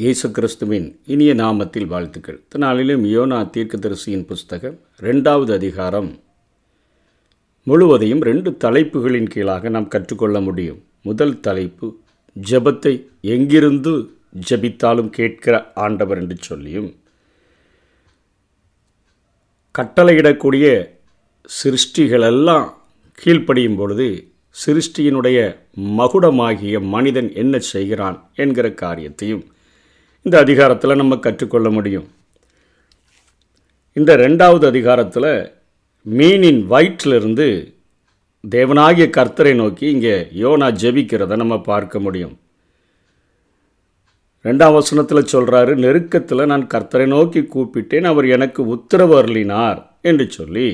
இயேசு கிறிஸ்துவின் இனிய நாமத்தில் வாழ்த்துக்கள். இத்தனாளிலும் யோனா தீர்க்கதரிசியின் புஸ்தகம் ரெண்டாவது அதிகாரம். முழுவதையும் ரெண்டு தலைப்புகளின் கீழாக நாம் கற்றுக்கொள்ள முடியும். முதல் தலைப்பு ஜெபத்தை எங்கிருந்து ஜெபித்தாலும் கேட்கிற ஆண்டவர் என்று சொல்லியும் கட்டளையிடக்கூடிய சிருஷ்டிகளெல்லாம் கீழ்ப்படியும் பொழுது சிருஷ்டியினுடைய மகுடமாகிய மனிதன் என்ன செய்கிறான் என்கிற காரியத்தையும் இந்த அதிகாரத்தில் நம்ம கற்றுக்கொள்ள முடியும். இந்த ரெண்டாவது அதிகாரத்தில் மீனின் வயிற்றிலிருந்து தேவனாகிய கர்த்தரை நோக்கி இங்கே யோனா ஜெபிக்கிறத நம்ம பார்க்க முடியும். ரெண்டாம் வசனத்தில் சொல்கிறாரு நெருக்கத்தில் நான் கர்த்தரை நோக்கி கூப்பிட்டேன் அவர் எனக்கு உத்தரவு அருளினார் என்று சொல்லி.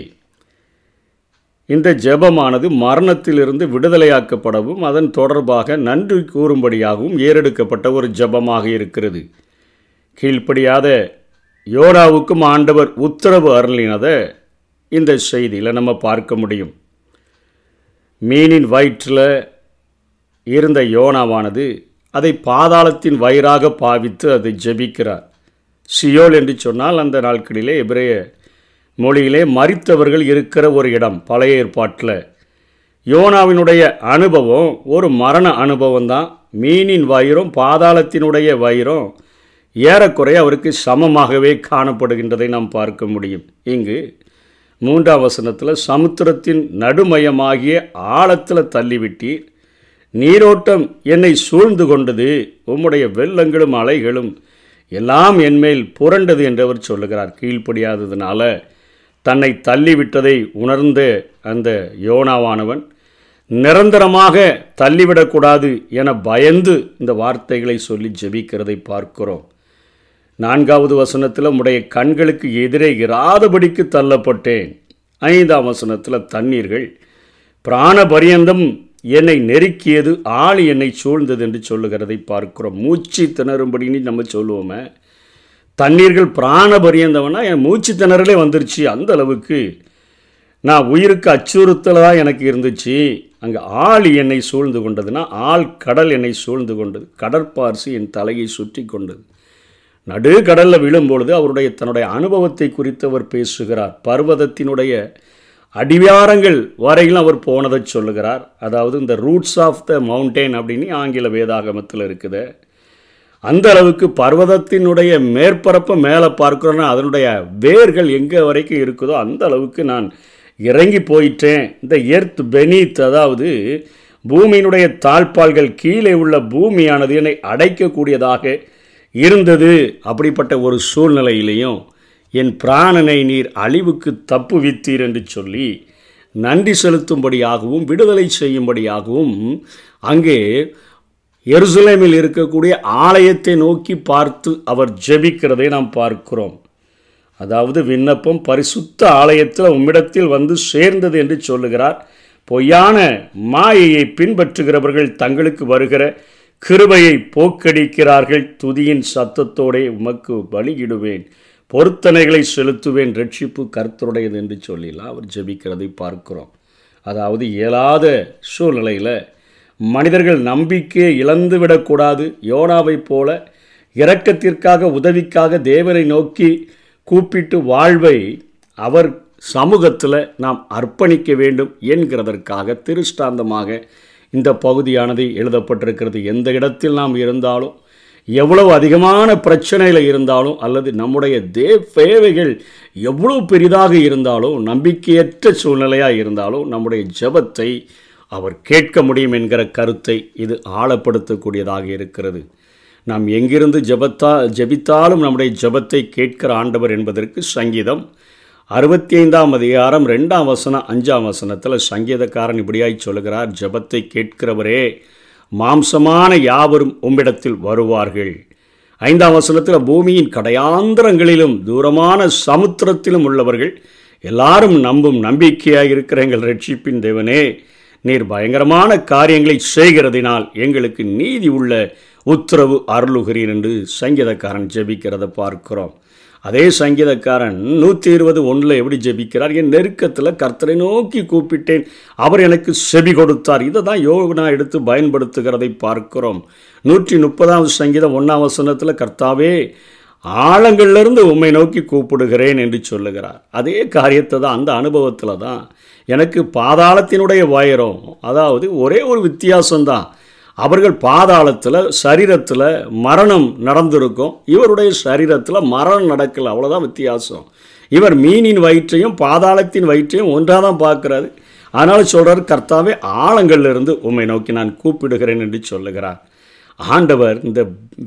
இந்த ஜெபமானது மரணத்திலிருந்து விடுதலையாக்கப்படவும் அதன் தொடர்பாக நன்றி கூறும்படியாகவும் ஏறெடுக்கப்பட்ட ஒரு ஜெபமாக இருக்கிறது. கீழ்ப்படியாத யோனாவுக்கும் ஆண்டவர் உத்தரவு அருளினதை இந்த செய்தியில் நம்ம பார்க்க முடியும். மீனின் வயிற்றில் இருந்த யோனாவானது அதை பாதாளத்தின் வயிறாக பாவித்து அதை ஜெபிக்கிறார். சியோல் என்று சொன்னால் அந்த நாட்களிலே எபிரேய மொழியிலே மறித்தவர்கள் இருக்கிற ஒரு இடம் பழைய ஏற்பாட்டில். யோனாவினுடைய அனுபவம் ஒரு மரண அனுபவம் தான் மீனின் வயிறும் பாதாளத்தினுடைய வயிறும் ஏறக்குறைய அவருக்கு சமமாகவே காணப்படுகின்றதை நாம் பார்க்க முடியும். இங்கு மூன்றாம் வசனத்தில் சமுத்திரத்தின் நடுமயமாகிய ஆழத்தில் தள்ளிவிட்டீர். நீரோட்டம் என்னை சூழ்ந்து கொண்டது. உம்முடைய வெள்ளங்களும் அலைகளும் எல்லாம் என்மேல் புரண்டது என்றவர் சொல்லுகிறார். கீழ்ப்படியாததுனால தன்னை தள்ளிவிட்டதை உணர்ந்த அந்த யோனாவானவன் நிரந்தரமாக தள்ளிவிடக்கூடாது என பயந்து இந்த வார்த்தைகளை சொல்லி ஜெபிக்கிறதை பார்க்கிறோம். நான்காவது வசனத்தில் உடைய கண்களுக்கு எதிரே இராதபடிக்கு தள்ளப்பட்டேன். ஐந்தாம் வசனத்தில் தண்ணீர்கள் பிராண பரியந்தம் என்னை நெருக்கியது ஆள் என்னை சூழ்ந்தது என்று சொல்லுகிறதை பார்க்கிறோம். மூச்சு திணறும்படின்னு நம்ம சொல்லுவோமே. தண்ணீர்கள் பிராணபரியந்தவனா என் மூச்சு திணறலே வந்துருச்சு அந்த அளவுக்கு. நான் உயிருக்கு அச்சுறுத்தலாக எனக்கு இருந்துச்சு. அங்கே ஆள் என்னை சூழ்ந்து கொண்டதுன்னா ஆள் கடல் என்னை சூழ்ந்து கொண்டது. கடற்பார்சி என் தலையை சுற்றி கொண்டது. நடு கடலில் விழும்பொழுது அவருடைய தன்னுடைய அனுபவத்தை குறித்து அவர் பேசுகிறார். பர்வதத்தினுடைய அடிவாரங்கள் வரையிலும் அவர் போனதை சொல்லுகிறார். அதாவது இந்த ரூட்ஸ் ஆஃப் த மவுண்டெயின் அப்படின்னு ஆங்கில வேதாகமத்தில் இருக்குது. அந்த அளவுக்கு பர்வதத்தினுடைய மேற்பரப்பை மேலே பார்க்குறோன்னா அதனுடைய வேர்கள் எங்கே வரைக்கும் இருக்குதோ அந்த அளவுக்கு நான் இறங்கி போயிட்டேன். இந்த எர்த் பெனீத் அதாவது பூமியினுடைய தாழ்பால்கள் கீழே உள்ள பூமியானது என்னை அடைக்கக்கூடியதாக இருந்தது அப்படிப்பட்ட ஒரு சூழ்நிலையிலையும் என் பிராணனை நீர் அழிவுக்கு தப்பு வித்தீர் என்று சொல்லி நன்றி செலுத்தும்படியாகவும் விடுதலை செய்யும்படியாகவும் அங்கே எருசலேமில் இருக்கக்கூடிய ஆலயத்தை நோக்கி பார்த்து அவர் ஜெபிக்கிறதை நாம் பார்க்கிறோம். அதாவது விண்ணப்பம் பரிசுத்த ஆலயத்தில் உம்மிடத்தில் வந்து சேர்ந்தது என்று சொல்லுகிறார். பொய்யான மாயையை பின்பற்றுகிறவர்கள் தங்களுக்கு வருகிற கிருபையை போக்கடிக்கிறார்கள் துதியின் சத்தத்தோடே உமக்கு பலியிடுவேன். பொருத்தனைகளை செலுத்துவேன் ரட்சிப்பு கர்த்தருடையது என்று சொல்லிலாம் அவர் ஜெபிக்கிறதை பார்க்கிறோம். அதாவது இயலாத சூழ்நிலையில் மனிதர்கள் நம்பிக்கையை இழந்து விடக்கூடாது யோனாவைப் போல இரக்கத்திற்காக உதவிக்காக தேவனை நோக்கி கூப்பிட்டு வாழ்வை அவர் சமூகத்தில் நாம் அர்ப்பணிக்க வேண்டும் என்கிறதற்காக திருஷ்டாந்தமாக இந்த பகுதியானது எழுதப்பட்டிருக்கிறது. எந்த இடத்தில் நாம் இருந்தாலும் எவ்வளவு அதிகமான பிரச்சனையில் இருந்தாலும் அல்லது நம்முடைய தே தேவைகள் எவ்வளவு பெரிதாக இருந்தாலும் நம்பிக்கையற்ற சூழ்நிலையாக இருந்தாலும் நம்முடைய ஜபத்தை அவர் கேட்க முடியும் என்கிற கருத்தை இது ஆழப்படுத்தக்கூடியதாக இருக்கிறது. நாம் எங்கிருந்து ஜபத்தா ஜபித்தாலும் நம்முடைய ஜபத்தை கேட்கிற ஆண்டவர் என்பதற்கு சங்கீதம் அறுபத்தி ஐந்தாம் அதிகாரம் ரெண்டாம் வசனம் அஞ்சாம் வசனத்தில் சங்கீதக்காரன் இப்படியாய் சொல்கிறார் ஜபத்தை கேட்கிறவரே மாம்சமான யாவரும் உம்மிடத்தில் வருவார்கள். ஐந்தாம் வசனத்தில் பூமியின் கடையாந்திரங்களிலும் தூரமான சமுத்திரத்திலும் உள்ளவர்கள் எல்லாரும் நம்பும் நம்பிக்கையாக இருக்கிற எங்கள் ரட்சிப்பின் தேவனே நீர் பயங்கரமான காரியங்களை செய்கிறதினால் எங்களுக்கு நீதி உள்ள உத்தரவு அருளுகிறீர் என்று சங்கீதக்காரன் ஜெபிக்கிறத பார்க்கிறோம். அதே சங்கீதக்காரன் நூற்றி இருபது ஒன்றில் எப்படி ஜெபிக்கிறார்? என் நெருக்கத்தில் கர்த்தரை நோக்கி கூப்பிட்டேன். அவர் எனக்கு செவி கொடுத்தார். இதை தான் யோகனா எடுத்து பயன்படுத்துகிறதை பார்க்கிறோம். நூற்றி முப்பதாவது சங்கீதம் ஒன்றாம் வசனத்தில் கர்த்தாவே ஆழங்கள்லேருந்து உம்மை நோக்கி கூப்பிடுகிறேன் என்று சொல்லுகிறார். அதே காரியத்தை தான் அந்த அனுபவத்தில் தான் எனக்கு பாதாளத்தினுடைய வயரம் அதாவது ஒரே ஒரு வித்தியாசம்தான். அவர்கள் பாதாளத்தில் சரீரத்தில் மரணம் நடந்திருக்கும். இவருடைய சரீரத்தில் மரணம் நடக்கலை. அவ்வளோதான் வித்தியாசம். இவர் மீனின் வயிற்றையும் பாதாளத்தின் வயிற்றையும் ஒன்றாக தான் பார்க்குறாரு. அதனால் சொல்கிறார் கர்த்தாவே ஆழங்கள்லிருந்து உம்மை நோக்கி நான் கூப்பிடுகிறேன் என்று சொல்லுகிறார். ஆண்டவர் இந்த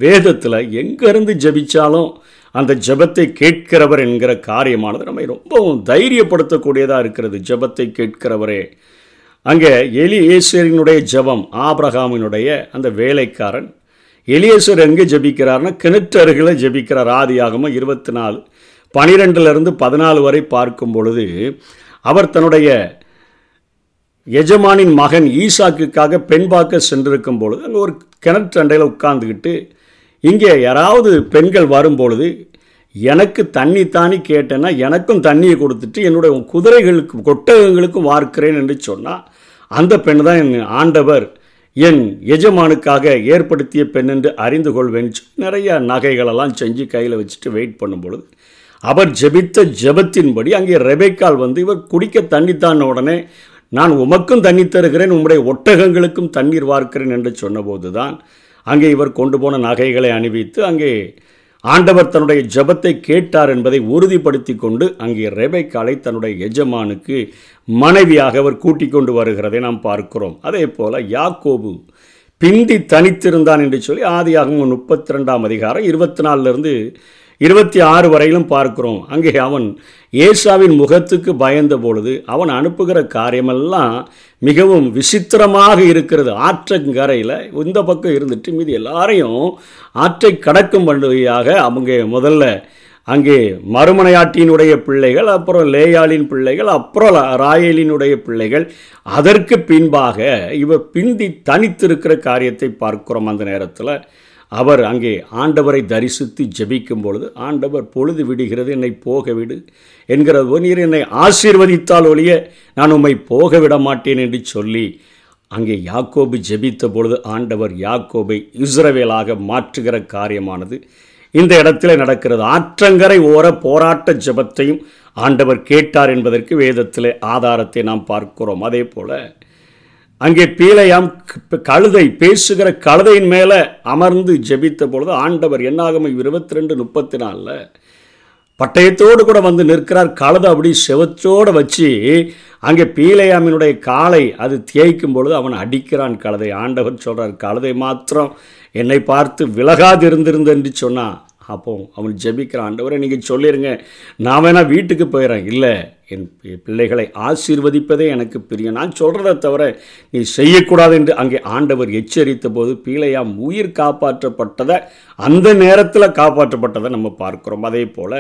வேதத்தில் எங்கேருந்து ஜபிச்சாலும் அந்த ஜபத்தை கேட்கிறவர் என்கிற காரியமானது நம்மை ரொம்பவும் தைரியப்படுத்தக்கூடியதாக இருக்கிறது. ஜபத்தை கேட்கிறவரே. அங்கே எலியேசரினுடைய ஜபம் ஆபிரகாமினுடைய அந்த வேலைக்காரன். எலியேஸ்வர் எங்கே ஜபிக்கிறார்னா கிணற்று அருகில் ஜபிக்கிறார் ஆதியாகம இருபத்தி நாலு பனிரெண்டுலேருந்து பதினாலு வரை பார்க்கும் பொழுது அவர் தன்னுடைய எஜமானின் மகன் ஈசாக்குக்காக பெண் பார்க்க சென்றிருக்கும் பொழுது அங்கே ஒரு கிணற்றண்டையில் உட்கார்ந்துக்கிட்டு இங்கே யாராவது பெண்கள் வரும்பொழுது எனக்கு தண்ணி தானி கேட்டேன்னா எனக்கும் தண்ணியை கொடுத்துட்டு என்னுடைய குதிரைகளுக்கும் கொட்டகங்களுக்கும் வார்க்கிறேன் என்று சொன்னால் அந்த பெண் தான் என் ஆண்டவர். என் எஜமானுக்காக ஏற்படுத்திய பெண் என்று அறிந்து கொள்வேன் நிறைய நகைகளெல்லாம் செஞ்சு கையில் வச்சுட்டு வெயிட் பண்ணும் பொழுது அவர் ஜெபித்த ஜெபத்தின்படி அங்கே ரெபேக்கால் வந்து இவர் குடிக்க தண்ணி தான உடனே நான் உமக்கும் தண்ணி தருகிறேன் உம்முடைய ஒட்டகங்களுக்கும் தண்ணீர் வார்க்கிறேன் என்று சொன்னபோது தான் அங்கே இவர் கொண்டு போன நகைகளை அணிவித்து அங்கே ஆண்டவர் தன்னுடைய ஜபத்தை கேட்டார் என்பதை உறுதிப்படுத்தி கொண்டு அங்கே ரெபைக்காலை தன்னுடைய எஜமானுக்கு மனைவியாக அவர் கூட்டிக் கொண்டு வருகிறதை நாம் பார்க்கிறோம். அதே போல யாக்கோபு பிந்தி தனித்திருந்தான் என்று சொல்லி ஆதியாகவும் முப்பத்தி ரெண்டாம் அதிகாரம் இருபத்தி நாலுலேருந்து இருபத்தி ஆறு வரையிலும் பார்க்கிறோம். அங்கே அவன் ஏசாவின் முகத்துக்கு பயந்த பொழுது அவன் அனுப்புகிற காரியமெல்லாம் மிகவும் விசித்திரமாக இருக்கிறது. ஆற்றங்கரையில் இந்த பக்கம் இருந்துட்டு மீது எல்லாரையும் ஆற்றை கடக்கும் பண்ணுவையாக அவங்க முதல்ல அங்கே மறுமனையாட்டியினுடைய பிள்ளைகள் அப்புறம் லேயாளின் பிள்ளைகள் அப்புறம் ராயலினுடைய பிள்ளைகள். அதற்கு பின்பாக இவர் பிந்தி தனித்திருக்கிற காரியத்தை பார்க்கிறோம் அந்த நேரத்தில். அவர் அங்கே ஆண்டவரை தரிசித்து ஜெபிக்கும் பொழுது ஆண்டவர் பொழுது விடுகிறது என்னை போக விடு. என்கிறது நீர் என்னை ஆசீர்வதித்தால் ஒழிய நான் உம்மை போக விட மாட்டேன் என்று சொல்லி அங்கே யாக்கோபு ஜெபித்த பொழுது ஆண்டவர் யாக்கோபை இஸ்ரவேலாக மாற்றுகிற காரியமானது. இந்த இடத்துல நடக்கிறது. ஆற்றங்கரை ஓர போராட்ட ஜபத்தையும் ஆண்டவர் கேட்டார் என்பதற்கு வேதத்தில் ஆதாரத்தை நாம் பார்க்கிறோம். அதே போல் அங்கே பீலையாம் கழுதை பேசுகிற கழுதையின் மேலே அமர்ந்து ஜெபித்த பொழுது ஆண்டவர் என்னாகும் இருபத்தி ரெண்டு முப்பத்தி நாலில் பட்டயத்தோடு கூட வந்து நிற்கிறார். கழுதை அப்படி செவச்சோடு வச்சு அங்கே பீலையாமினுடைய காலை அது தேய்க்கும் பொழுது அவன் அடிக்கிறான் கழுதை. ஆண்டவர் சொல்கிறார் கழுதை மாத்திரம் என்னை பார்த்து விலகாது இருந்திருந்து என்று சொன்னான் அப்போ அவன் ஜெபிக்கிறான். ஆண்டவரை நீங்கள் சொல்லிடுங்க நான் வேணால் வீட்டுக்கு போயிடறேன் இல்லை என் பிள்ளைகளை ஆசீர்வதிப்பதே எனக்கு பிரியம். நான் சொல்கிறத தவிர நீ செய்யக்கூடாது என்று அங்கே ஆண்டவர் எச்சரித்த போது பீலையாம் உயிர் காப்பாற்றப்பட்டதை அந்த நேரத்தில் காப்பாற்றப்பட்டதை நம்ம பார்க்குறோம். அதே போல்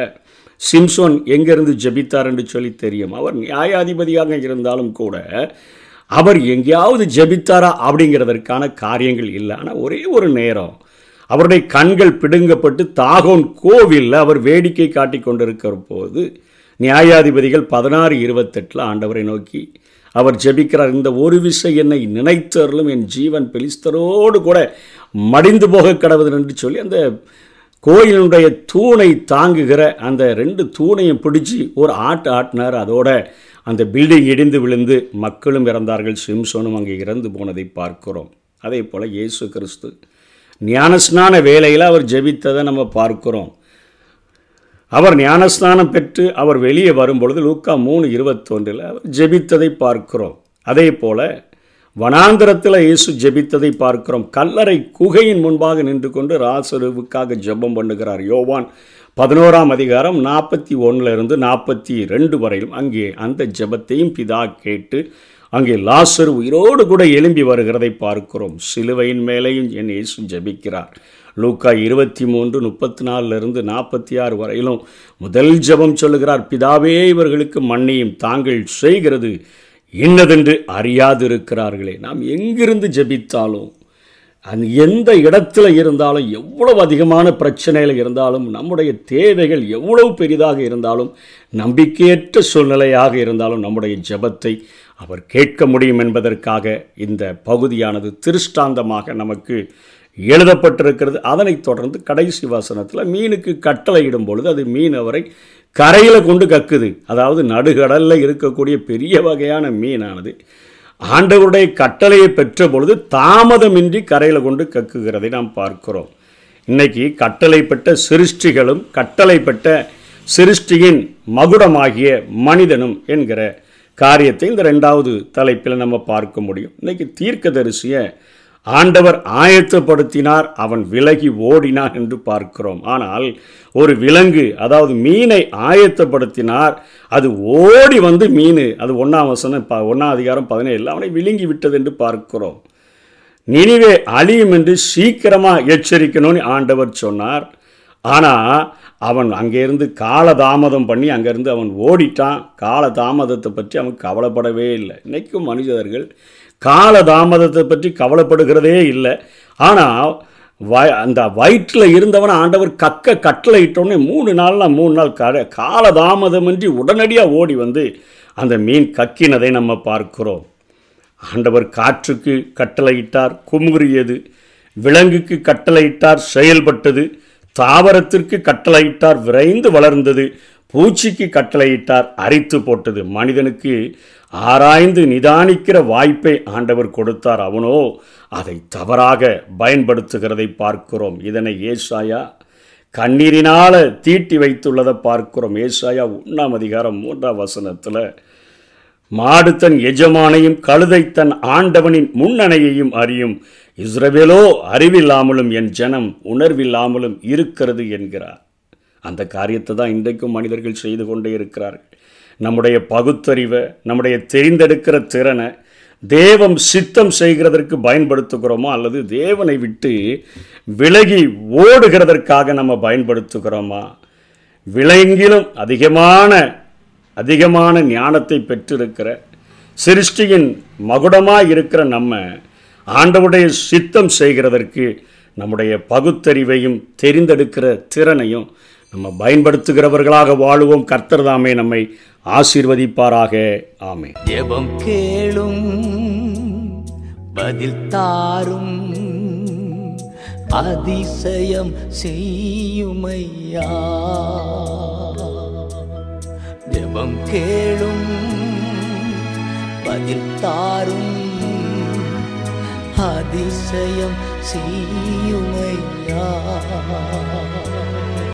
சிம்சோன் எங்கேருந்து ஜபித்தார் என்று சொல்லி தெரியும். அவர் நியாயாதிபதியாக இருந்தாலும் கூட அவர் எங்கேயாவது ஜபித்தாரா அப்படிங்கிறதற்கான காரியங்கள் இல்லை. ஆனால் ஒரே ஒரு நேரம் அவருடைய கண்கள் பிடுங்கப்பட்டு தாகோன் கோவிலில் அவர் வேடிக்கை காட்டி கொண்டிருக்கிற போது நியாயாதிபதிகள் பதினாறு இருபத்தெட்டில் ஆண்டவரை நோக்கி அவர் ஜெபிக்கிறார். இந்த ஒரு விசை என்னை நினைத்தருளும். என் ஜீவன் பெலிஸ்தரோடு கூட மடிந்து போக கடவுது என்று சொல்லி அந்த கோயிலினுடைய தூணை தாங்குகிற அந்த ரெண்டு தூணையும் பிடிச்சி ஒரு ஆட்டு ஆட்டினார். அதோட அந்த பில்டிங் இடிந்து விழுந்து மக்களும் இறந்தார்கள். சிம்சோனும் அங்கே இறந்து போனதை பார்க்கிறோம். அதே போல் இயேசு கிறிஸ்து ஞானஸ்நான வேலையில் அவர் ஜெபித்ததை நம்ம பார்க்கிறோம். அவர் ஞானஸ்நானம் பெற்று அவர் வெளியே வரும்பொழுது லூக்கா மூணு இருபத்தொன்றில் அவர் ஜெபித்ததை பார்க்கிறோம். அதே போல் வனாந்திரத்தில் இயேசு ஜெபித்ததை பார்க்கிறோம். கல்லறை குகையின் முன்பாக நின்று கொண்டு ராசருவுக்காக ஜெபம் பண்ணுகிறார். யோவான் பதினோராம் அதிகாரம் நாற்பத்தி ஒன்றிலிருந்து நாற்பத்தி ரெண்டு வரையிலும் அங்கே அந்த ஜெபத்தையும் பிதா கேட்டு அங்கே லாசர் உயிரோடு கூட எழும்பி வருகிறதை பார்க்கிறோம். சிலுவையின் மேலேயும் என் இயேசு ஜபிக்கிறார். லூக்கா இருபத்தி மூன்று முப்பத்தி நாலுலேருந்து நாற்பத்தி ஆறு வரையிலும் முதல் ஜபம் சொல்லுகிறார் பிதாவே இவர்களுக்கு மண்ணையும் தாங்கள் செய்கிறது இன்னதென்று அறியாதிருக்கிறார்களே. நாம் எங்கிருந்து ஜபித்தாலும் அது எந்த இடத்துல இருந்தாலும் எவ்வளவு அதிகமான பிரச்சனைகள் இருந்தாலும் நம்முடைய தேவைகள் எவ்வளவு பெரிதாக இருந்தாலும் நம்பிக்கையற்ற சூழ்நிலையாக இருந்தாலும் நம்முடைய ஜெபத்தை அவர் கேட்க முடியும் என்பதற்காக இந்த பகுதியானது திருஷ்டாந்தமாக நமக்கு எழுதப்பட்டிருக்கிறது. அதனைத் தொடர்ந்து கடைசி வசனத்தில் மீனுக்கு கட்டளையிடும் பொழுது அது மீன் அவரை கரையில் கொண்டு கக்குது. அதாவது நடுகடலில் இருக்கக்கூடிய பெரிய வகையான மீனானது ஆண்டவருடைய கட்டளையை பெற்ற பொழுது தாமதமின்றி கரையில் கொண்டு கக்குகிறதை நாம் பார்க்கிறோம். இன்னைக்கு கட்டளை பெற்ற சிருஷ்டிகளும் கட்டளை பெற்ற சிருஷ்டியின் மகுடமாகிய மனிதனும் என்கிற காரியத்தை இந்த ரெண்டாவது தலைப்பில் நம்ம பார்க்க முடியும். இன்னைக்கு தீர்க்கதரிசியை ஆண்டவர் ஆயத்தப்படுத்தினார் அவன் விலகி ஓடினான் என்று பார்க்கிறோம். ஆனால் ஒரு விலங்கு அதாவது மீனை ஆயத்தப்படுத்தினார் அது ஓடி வந்து மீன் அது ஒன்றாம் வசனம் ப ஒன்றாம் அதிகாரம் பதினேழு அவனை விழுங்கி விட்டது என்று பார்க்கிறோம். நினிவே அழியும் என்று சீக்கிரமாக எச்சரிக்கணும்னு ஆண்டவர் சொன்னார். ஆனால் அவன் அங்கேருந்து காலதாமதம் பண்ணி அங்கேருந்து அவன் ஓடிட்டான். காலதாமதத்தை பற்றி அவன் கவலைப்படவே இல்லை. இன்றைக்கும் மனிதர்கள் காலதாமதத்தை பற்றி கவலைப்படுகிறதே இல்லை. ஆனால் வ அந்த வயிற்றில் இருந்தவனை ஆண்டவர் கக்க கட்டளை இட்டோடனே மூணு நாள்னா மூணு நாள் கால காலதாமதமின்றி உடனடியாக ஓடி வந்து அந்த மீன் கக்கினதை நம்ம பார்க்கிறோம். ஆண்டவர் காற்றுக்கு கட்டளையிட்டார் குமுறியது. விலங்குக்கு கட்டளையிட்டார் செயல்பட்டது. தாவரத்திற்கு கட்டளையிட்டார் விரைந்து வளர்ந்தது. பூச்சிக்கு கட்டளையிட்டார் அரித்து போட்டது. மனிதனுக்கு ஆராய்ந்து நிதானிக்கிற வாய்ப்பை ஆண்டவர் கொடுத்தார் அவனோ அதை தவறாக பயன்படுத்துகிறதை பார்க்கிறோம். இதனை ஏசாயா கண்ணீரினால் தீட்டி வைத்துள்ளதை பார்க்கிறோம். ஏசாயா ஒன்றாம் அதிகாரம் மூன்றாம் வசனத்தில் மாடு தன் எஜமானையும் கழுதை தன் ஆண்டவனின் முன்னணையையும் அறியும். இஸ்ரவேலோ அறிவில்லாமலும் என் ஜனம் உணர்வில்லாமலும் இருக்கிறது என்கிறார். அந்த காரியத்தை தான் இன்றைக்கும் மனிதர்கள் செய்து கொண்டே இருக்கிறார்கள். நம்முடைய பகுத்தறிவை நம்முடைய தெரிந்தெடுக்கிற திறனை தேவம் சித்தம் செய்கிறதற்கு பயன்படுத்துகிறோமோ அல்லது தேவனை விட்டு விலகி ஓடுகிறதற்காக நம்ம பயன்படுத்துகிறோமா? விலங்கிலும் அதிகமான அதிகமான ஞானத்தை பெற்றிருக்கிற சிருஷ்டியின் மகுடமாக இருக்கிற நம்ம ஆண்டவுடைய சித்தம் செய்கிறதற்கு நம்முடைய பகுத்தறிவையும் தெரிந்தெடுக்கிற திறனையும் நம்ம பயன்படுத்துகிறவர்களாக வாழுவோம். கர்த்தர் தாமே நம்மை ஆசீர்வதிப்பாராக. ஆமே ஜெபம் கேளும் பதில் தாரும் அதிசயம் செய்யுமையா? ஜெபம் கேளும் பதில் தாரும் அதிசயம் செய்யுமையா?